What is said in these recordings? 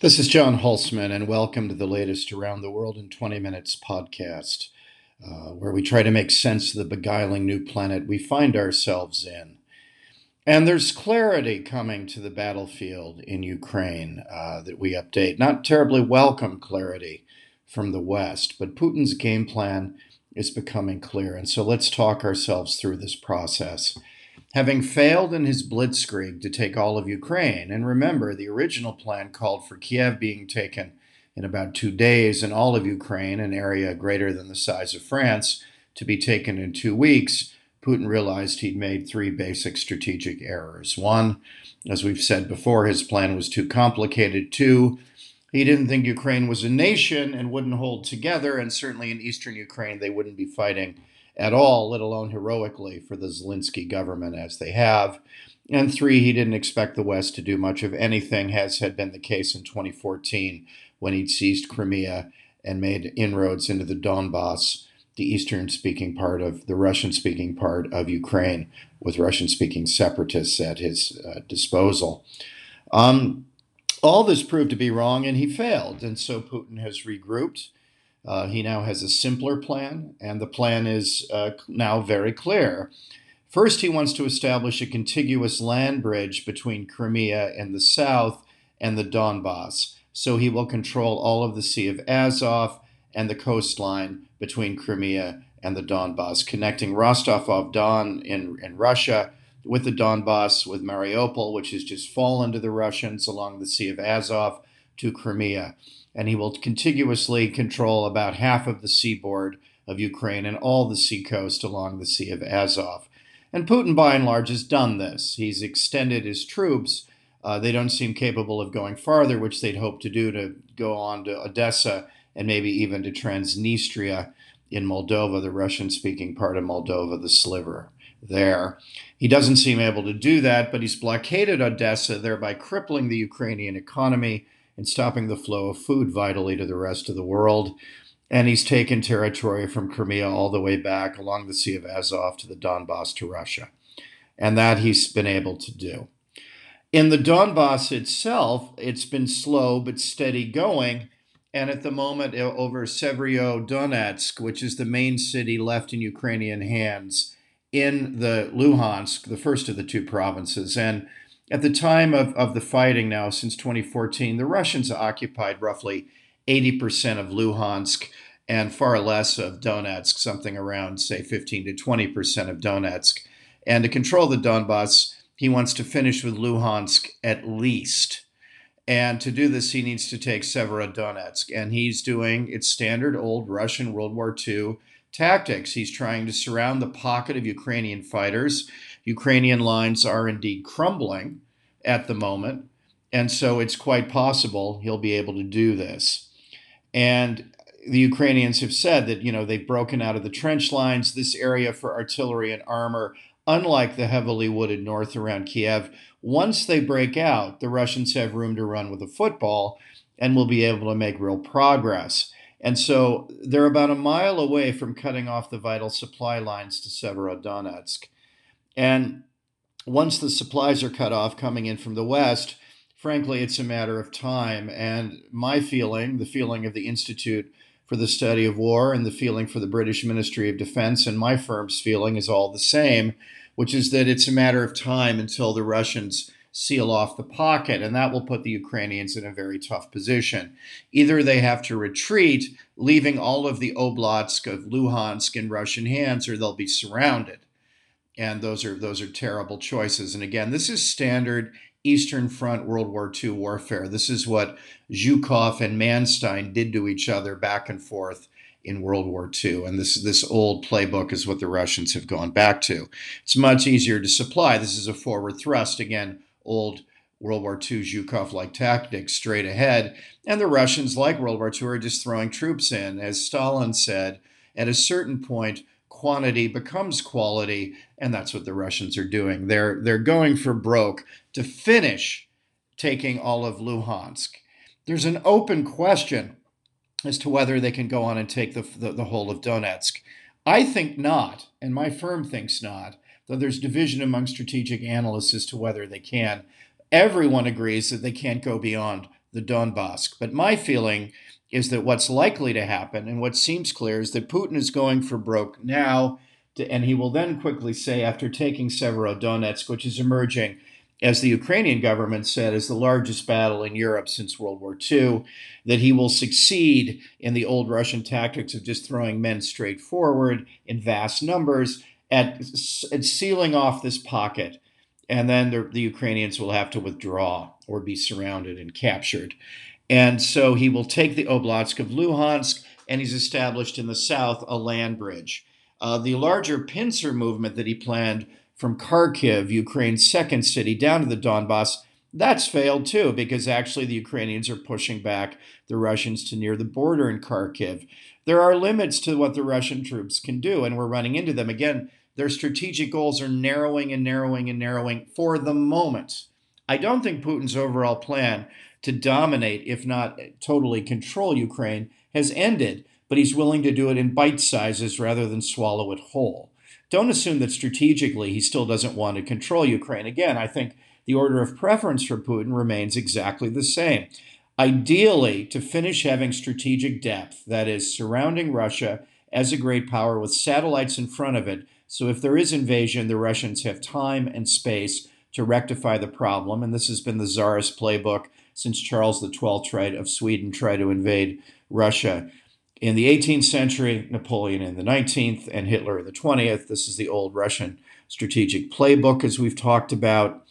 This is John Hulsman, and welcome to the latest Around the World in 20 Minutes podcast, uh, where we try to make sense of the beguiling new planet we find ourselves in. And there's clarity coming to the battlefield in Ukraine uh, that we update. Not terribly welcome clarity from the West, but Putin's game plan is becoming clear. And so let's talk ourselves through this process having failed in his blitzkrieg to take all of Ukraine. And remember, the original plan called for Kiev being taken in about two days and all of Ukraine, an area greater than the size of France, to be taken in two weeks. Putin realized he'd made three basic strategic errors. One, as we've said before, his plan was too complicated. Two, he didn't think Ukraine was a nation and wouldn't hold together, and certainly in eastern Ukraine, they wouldn't be fighting at all, let alone heroically, for the Zelensky government as they have. And three, he didn't expect the West to do much of anything, as had been the case in 2014 when he'd seized Crimea and made inroads into the Donbass, the eastern speaking part of the Russian speaking part of Ukraine, with Russian speaking separatists at his uh, disposal. Um, all this proved to be wrong, and he failed. And so Putin has regrouped. Uh, he now has a simpler plan, and the plan is uh, now very clear. First, he wants to establish a contiguous land bridge between Crimea in the south and the Donbass. So he will control all of the Sea of Azov and the coastline between Crimea and the Donbass, connecting Rostov on Don in, in Russia with the Donbass, with Mariupol, which has just fallen to the Russians along the Sea of Azov, to Crimea and he will contiguously control about half of the seaboard of Ukraine and all the seacoast along the Sea of Azov. And Putin, by and large, has done this. He's extended his troops. Uh, they don't seem capable of going farther, which they'd hoped to do to go on to Odessa and maybe even to Transnistria in Moldova, the Russian speaking part of Moldova, the sliver there. He doesn't seem able to do that, but he's blockaded Odessa, thereby crippling the Ukrainian economy and stopping the flow of food vitally to the rest of the world. And he's taken territory from Crimea all the way back along the Sea of Azov to the Donbass to Russia. And that he's been able to do. In the Donbass itself, it's been slow but steady going. And at the moment, uh, over Severodonetsk, which is the main city left in Ukrainian hands, in the Luhansk, the first of the two provinces. And at the time of, of the fighting now, since 2014, the Russians occupied roughly 80% of Luhansk and far less of Donetsk, something around, say, 15 to 20% of Donetsk. And to control the Donbass, he wants to finish with Luhansk at least. And to do this, he needs to take Severodonetsk. And he's doing its standard old Russian World War II tactics. He's trying to surround the pocket of Ukrainian fighters. Ukrainian lines are indeed crumbling at the moment. And so it's quite possible he'll be able to do this. And the Ukrainians have said that, you know, they've broken out of the trench lines, this area for artillery and armor, unlike the heavily wooded north around Kiev. Once they break out, the Russians have room to run with a football and will be able to make real progress. And so they're about a mile away from cutting off the vital supply lines to Severodonetsk. And once the supplies are cut off coming in from the West, frankly, it's a matter of time. And my feeling, the feeling of the Institute for the Study of War, and the feeling for the British Ministry of Defense, and my firm's feeling is all the same, which is that it's a matter of time until the Russians seal off the pocket, and that will put the Ukrainians in a very tough position. Either they have to retreat, leaving all of the Oblast of Luhansk in Russian hands, or they'll be surrounded. And those are those are terrible choices. And again, this is standard Eastern Front World War II warfare. This is what Zhukov and Manstein did to each other back and forth in World War II. And this, this old playbook is what the Russians have gone back to. It's much easier to supply. This is a forward thrust. Again, old World War II Zhukov like tactics straight ahead. And the Russians, like World War II, are just throwing troops in. As Stalin said, at a certain point, quantity becomes quality, and that's what the Russians are doing. They're, they're going for broke to finish taking all of Luhansk. There's an open question as to whether they can go on and take the, the, the whole of Donetsk. I think not, and my firm thinks not though there's division among strategic analysts as to whether they can. Everyone agrees that they can't go beyond the Donbass. But my feeling is that what's likely to happen and what seems clear is that Putin is going for broke now. To, and he will then quickly say, after taking Severodonetsk, which is emerging as the Ukrainian government said, is the largest battle in Europe since World War II, that he will succeed in the old Russian tactics of just throwing men straight forward in vast numbers at, at sealing off this pocket. And then the, the Ukrainians will have to withdraw or be surrounded and captured. And so he will take the Oblast of Luhansk, and he's established in the south a land bridge. Uh, the larger pincer movement that he planned from Kharkiv, Ukraine's second city, down to the Donbass, that's failed too, because actually the Ukrainians are pushing back the Russians to near the border in Kharkiv. There are limits to what the Russian troops can do, and we're running into them. Again, their strategic goals are narrowing and narrowing and narrowing for the moment. I don't think Putin's overall plan to dominate, if not totally control Ukraine, has ended, but he's willing to do it in bite sizes rather than swallow it whole. Don't assume that strategically he still doesn't want to control Ukraine. Again, I think the order of preference for Putin remains exactly the same. Ideally, to finish having strategic depth, that is, surrounding Russia as a great power with satellites in front of it, so if there is invasion, the Russians have time and space to rectify the problem. And this has been the czarist playbook since Charles XII tried of Sweden tried to invade Russia in the 18th century, Napoleon in the 19th, and Hitler in the 20th. This is the old Russian strategic playbook, as we've talked about.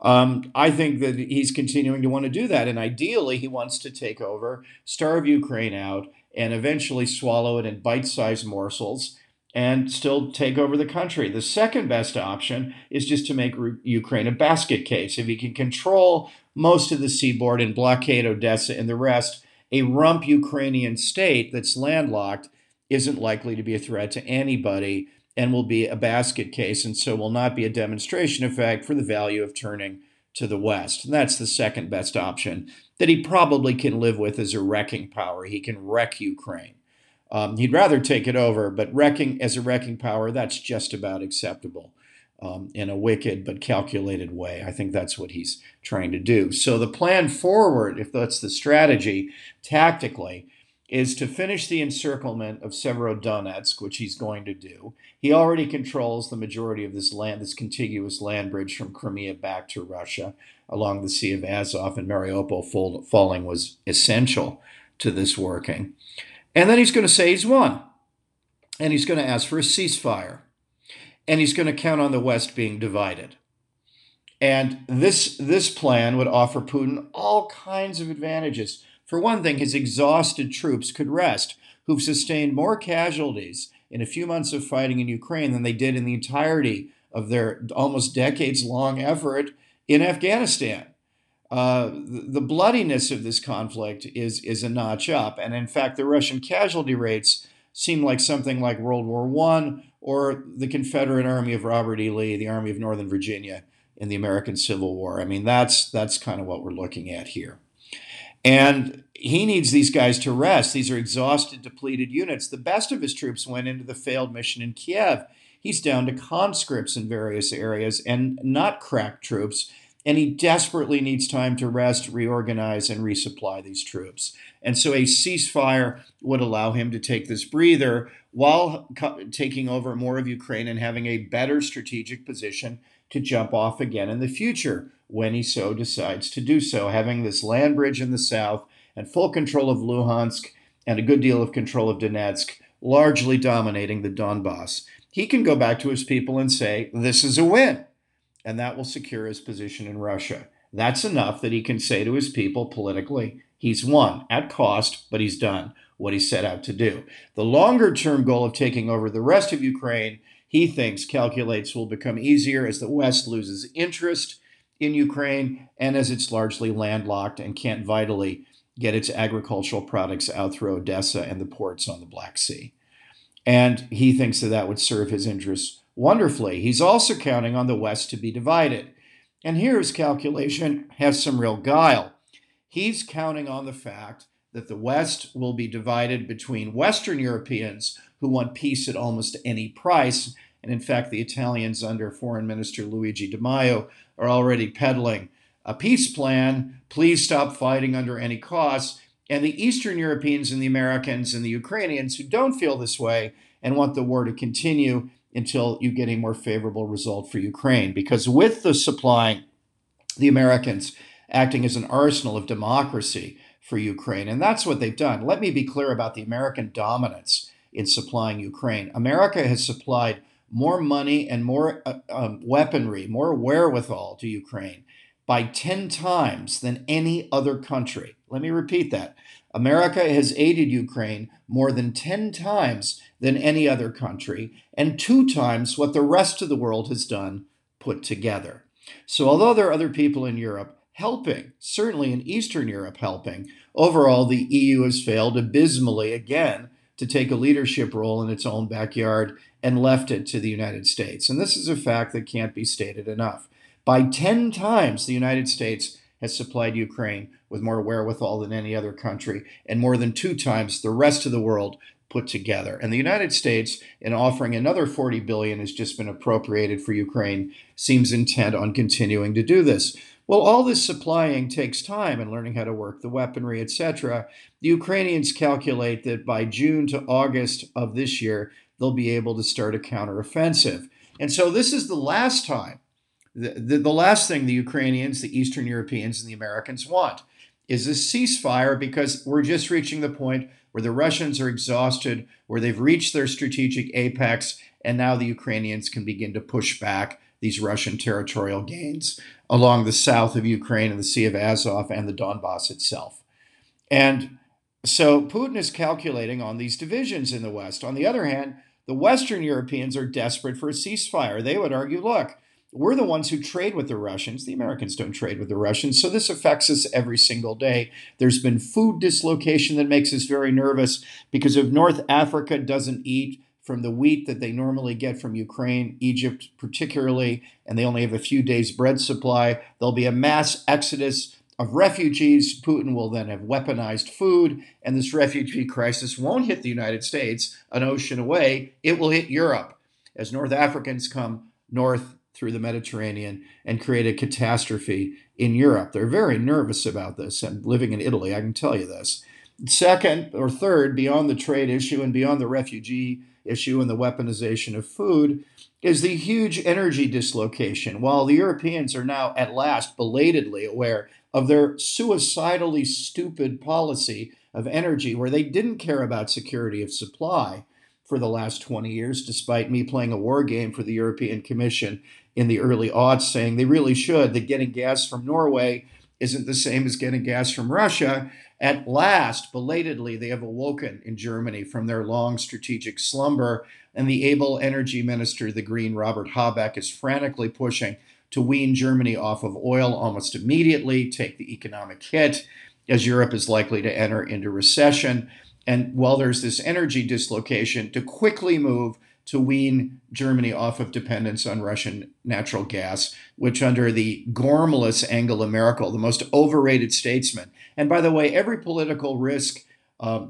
Um, I think that he's continuing to want to do that. And ideally, he wants to take over, starve Ukraine out, and eventually swallow it in bite sized morsels and still take over the country. The second best option is just to make Ukraine a basket case. If he can control most of the seaboard and blockade Odessa and the rest, a rump Ukrainian state that's landlocked isn't likely to be a threat to anybody and will be a basket case, and so will not be a demonstration effect for the value of turning to the West. And that's the second best option that he probably can live with as a wrecking power. He can wreck Ukraine. Um, he'd rather take it over, but wrecking as a wrecking power, that's just about acceptable um, in a wicked but calculated way. I think that's what he's trying to do. So the plan forward, if that's the strategy tactically, is to finish the encirclement of Severodonetsk, which he's going to do. He already controls the majority of this land, this contiguous land bridge from Crimea back to Russia along the Sea of Azov, and Mariupol falling was essential to this working. And then he's going to say he's won. And he's going to ask for a ceasefire and he's going to count on the West being divided. And this, this plan would offer Putin all kinds of advantages. For one thing, his exhausted troops could rest, who've sustained more casualties in a few months of fighting in Ukraine than they did in the entirety of their almost decades long effort in Afghanistan. Uh, the, the bloodiness of this conflict is, is a notch up. And in fact, the Russian casualty rates seem like something like World War I or the Confederate Army of Robert E. Lee, the Army of Northern Virginia in the American Civil War. I mean, that's that's kind of what we're looking at here. And he needs these guys to rest. These are exhausted, depleted units. The best of his troops went into the failed mission in Kiev. He's down to conscripts in various areas and not crack troops. And he desperately needs time to rest, reorganize, and resupply these troops. And so a ceasefire would allow him to take this breather while co- taking over more of Ukraine and having a better strategic position to jump off again in the future when he so decides to do so, having this land bridge in the south and full control of Luhansk and a good deal of control of Donetsk, largely dominating the Donbass. He can go back to his people and say, This is a win. And that will secure his position in Russia. That's enough that he can say to his people politically, he's won at cost, but he's done what he set out to do. The longer term goal of taking over the rest of Ukraine, he thinks, calculates will become easier as the West loses interest in Ukraine and as it's largely landlocked and can't vitally get its agricultural products out through Odessa and the ports on the Black Sea. And he thinks that that would serve his interests wonderfully. He's also counting on the West to be divided. And here his calculation has some real guile. He's counting on the fact that the West will be divided between Western Europeans who want peace at almost any price. And in fact, the Italians under Foreign Minister Luigi Di Maio are already peddling a peace plan, please stop fighting under any cost. And the Eastern Europeans and the Americans and the Ukrainians who don't feel this way and want the war to continue until you get a more favorable result for Ukraine. Because with the supplying, the Americans acting as an arsenal of democracy for Ukraine, and that's what they've done. Let me be clear about the American dominance in supplying Ukraine. America has supplied more money and more uh, um, weaponry, more wherewithal to Ukraine by 10 times than any other country. Let me repeat that. America has aided Ukraine more than 10 times than any other country, and two times what the rest of the world has done put together. So, although there are other people in Europe helping, certainly in Eastern Europe helping, overall the EU has failed abysmally again to take a leadership role in its own backyard and left it to the United States. And this is a fact that can't be stated enough. By 10 times, the United States has supplied Ukraine with more wherewithal than any other country, and more than two times the rest of the world put together. And the United States, in offering another 40 billion, has just been appropriated for Ukraine, seems intent on continuing to do this. Well, all this supplying takes time and learning how to work the weaponry, etc. The Ukrainians calculate that by June to August of this year, they'll be able to start a counteroffensive. And so this is the last time, the, the, the last thing the Ukrainians, the Eastern Europeans, and the Americans want is a ceasefire because we're just reaching the point where the Russians are exhausted, where they've reached their strategic apex, and now the Ukrainians can begin to push back these Russian territorial gains along the south of Ukraine and the Sea of Azov and the Donbass itself. And so Putin is calculating on these divisions in the West. On the other hand, the Western Europeans are desperate for a ceasefire. They would argue look, we're the ones who trade with the Russians. The Americans don't trade with the Russians. So this affects us every single day. There's been food dislocation that makes us very nervous because if North Africa doesn't eat from the wheat that they normally get from Ukraine, Egypt particularly, and they only have a few days' bread supply, there'll be a mass exodus of refugees. Putin will then have weaponized food, and this refugee crisis won't hit the United States an ocean away. It will hit Europe as North Africans come north through the Mediterranean and create a catastrophe in Europe. They're very nervous about this, and living in Italy, I can tell you this. Second or third, beyond the trade issue and beyond the refugee issue and the weaponization of food, is the huge energy dislocation. While the Europeans are now at last belatedly aware of their suicidally stupid policy of energy, where they didn't care about security of supply for the last 20 years, despite me playing a war game for the European Commission in the early aughts saying they really should, that getting gas from Norway isn't the same as getting gas from Russia. At last, belatedly, they have awoken in Germany from their long strategic slumber, and the able energy minister, the Green Robert Habeck, is frantically pushing to wean Germany off of oil almost immediately, take the economic hit, as Europe is likely to enter into recession. And while there's this energy dislocation, to quickly move to wean Germany off of dependence on Russian natural gas, which under the gormless Angela Merkel, the most overrated statesman, and by the way, every political risk uh,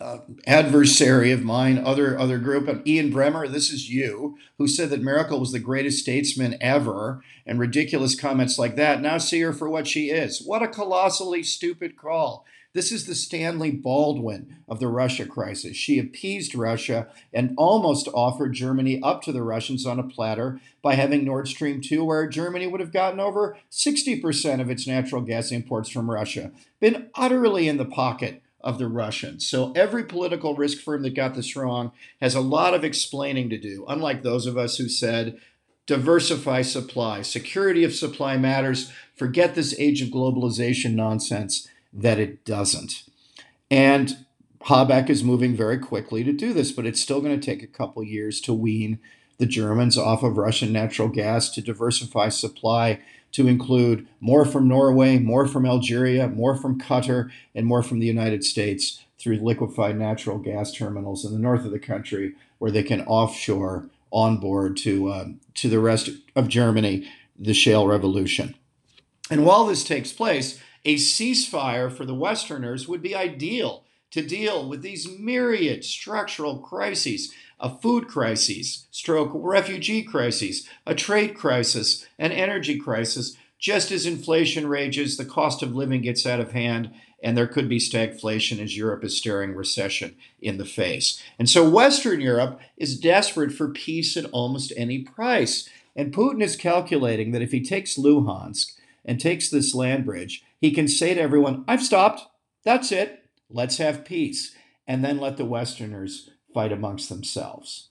uh, adversary of mine, other other group, and Ian Bremmer, this is you, who said that Merkel was the greatest statesman ever, and ridiculous comments like that. Now see her for what she is. What a colossally stupid call. This is the Stanley Baldwin of the Russia crisis. She appeased Russia and almost offered Germany up to the Russians on a platter by having Nord Stream 2, where Germany would have gotten over 60% of its natural gas imports from Russia. Been utterly in the pocket of the Russians. So every political risk firm that got this wrong has a lot of explaining to do, unlike those of us who said, diversify supply. Security of supply matters. Forget this age of globalization nonsense that it doesn't. And Habeck is moving very quickly to do this, but it's still going to take a couple years to wean the Germans off of Russian natural gas to diversify supply to include more from Norway, more from Algeria, more from Qatar, and more from the United States through liquefied natural gas terminals in the north of the country where they can offshore onboard to, um, to the rest of Germany the shale revolution. And while this takes place, a ceasefire for the Westerners would be ideal to deal with these myriad structural crises a food crisis, stroke refugee crises, a trade crisis, an energy crisis, just as inflation rages, the cost of living gets out of hand, and there could be stagflation as Europe is staring recession in the face. And so Western Europe is desperate for peace at almost any price. And Putin is calculating that if he takes Luhansk and takes this land bridge, he can say to everyone, I've stopped. That's it. Let's have peace. And then let the Westerners fight amongst themselves.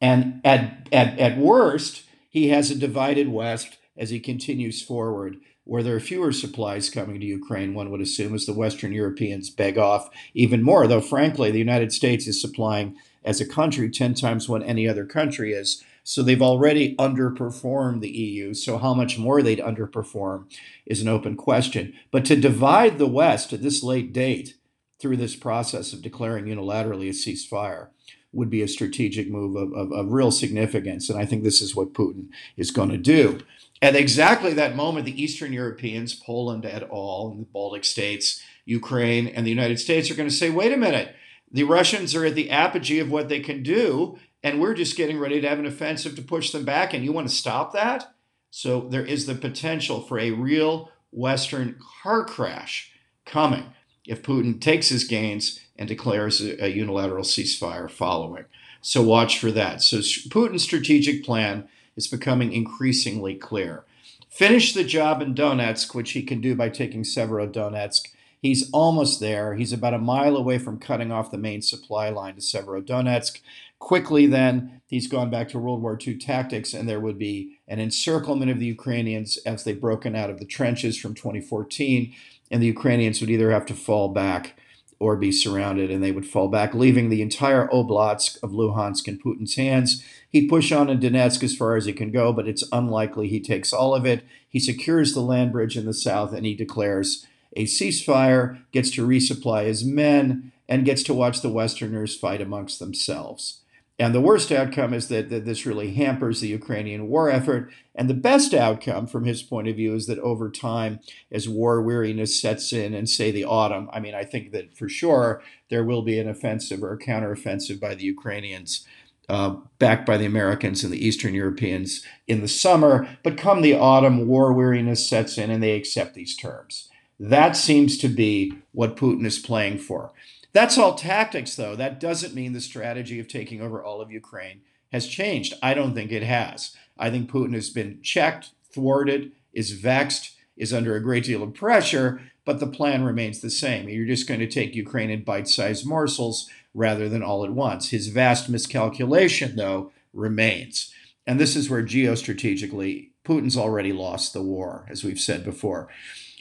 And at, at, at worst, he has a divided West as he continues forward, where there are fewer supplies coming to Ukraine, one would assume, as the Western Europeans beg off even more. Though, frankly, the United States is supplying as a country 10 times what any other country is. So they've already underperformed the EU. So, how much more they'd underperform is an open question. But to divide the West at this late date through this process of declaring unilaterally a ceasefire would be a strategic move of, of, of real significance. And I think this is what Putin is going to do. At exactly that moment, the Eastern Europeans, Poland et al., the Baltic states, Ukraine, and the United States are going to say, wait a minute, the Russians are at the apogee of what they can do, and we're just getting ready to have an offensive to push them back, and you want to stop that? So there is the potential for a real Western car crash coming if Putin takes his gains and declares a, unilateral ceasefire following. So watch for that. So Putin's strategic plan is becoming increasingly clear. Finish the job in Donetsk, which he can do by taking Severodonetsk. He's almost there. He's about a mile away from cutting off the main supply line to Severodonetsk. Quickly, then, he's gone back to World War II tactics, and there would be an encirclement of the Ukrainians as they've broken out of the trenches from 2014, and the Ukrainians would either have to fall back or be surrounded, and they would fall back, leaving the entire Oblast of Luhansk in Putin's hands. He'd push on in Donetsk as far as he can go, but it's unlikely he takes all of it. He secures the land bridge in the south, and he declares a ceasefire, gets to resupply his men, and gets to watch the Westerners fight amongst themselves. And the worst outcome is that, that, this really hampers the Ukrainian war effort. And the best outcome, from his point of view, is that over time, as war weariness sets in and, say, the autumn, I mean, I think that for sure there will be an offensive or a counteroffensive by the Ukrainians, uh, backed by the Americans and the Eastern Europeans in the summer. But come the autumn, war weariness sets in and they accept these terms. That seems to be what Putin is playing for. That's all tactics, though. That doesn't mean the strategy of taking over all of Ukraine has changed. I don't think it has. I think Putin has been checked, thwarted, is vexed, is under a great deal of pressure, but the plan remains the same. You're just going to take Ukraine in bite sized morsels rather than all at once. His vast miscalculation, though, remains. And this is where geostrategically, Putin's already lost the war, as we've said before.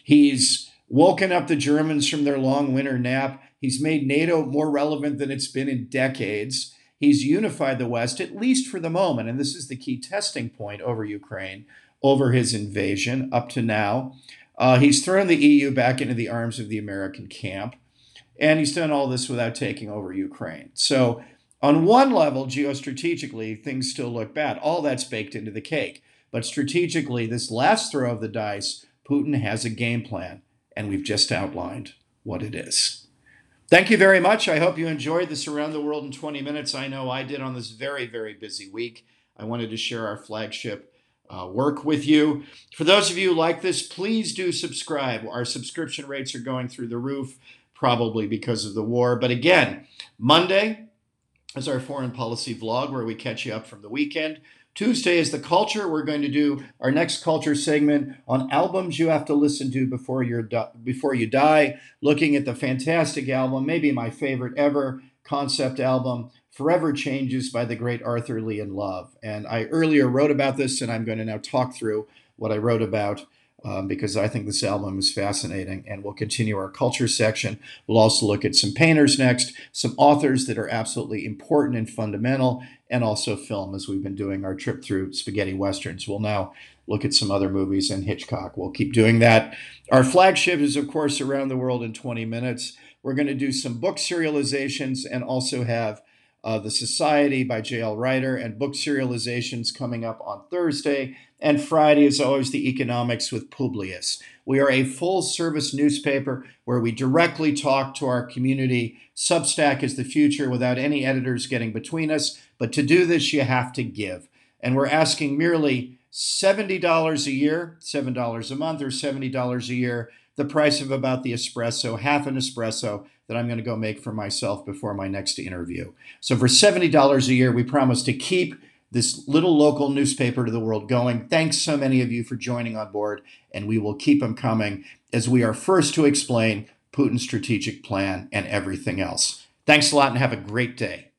He's woken up the Germans from their long winter nap He's made NATO more relevant than it's been in decades. He's unified the West, at least for the moment. And this is the key testing point over Ukraine, over his invasion up to now. Uh, he's thrown the EU back into the arms of the American camp. And he's done all this without taking over Ukraine. So, on one level, geostrategically, things still look bad. All that's baked into the cake. But strategically, this last throw of the dice, Putin has a game plan, and we've just outlined what it is. Thank you very much. I hope you enjoyed this Around the World in 20 Minutes. I know I did on this very, very busy week. I wanted to share our flagship uh, work with you. For those of you like this, please do subscribe. Our subscription rates are going through the roof, probably because of the war. But again, Monday is our foreign policy vlog where we catch you up from the weekend. Tuesday is the culture. We're going to do our next culture segment on albums you have to listen to before you before you die. Looking at the fantastic album, maybe my favorite ever concept album, Forever Changes by the great Arthur Lee and Love. And I earlier wrote about this, and I'm going to now talk through what I wrote about um, because I think this album is fascinating. And we'll continue our culture section. We'll also look at some painters next, some authors that are absolutely important and fundamental, and also film as we've been doing our trip through spaghetti westerns. We'll now look at some other movies and Hitchcock. We'll keep doing that. Our flagship is, of course, Around the World in 20 Minutes. We're going to do some book serializations and also have uh, The Society by J.L. Ryder and book serializations coming up on Thursday. And Friday is always the economics with Publius. We are a full service newspaper where we directly talk to our community. Substack is the future without any editors getting between us. But to do this, you have to give. And we're asking merely $70 a year, $7 a month, or $70 a year, the price of about the espresso, half an espresso that I'm going to go make for myself before my next interview. So for $70 a year, we promise to keep this little local newspaper to the world going. Thanks so many of you for joining on board, and we will keep them coming as we are first to explain Putin's strategic plan and everything else. Thanks a lot and have a great day.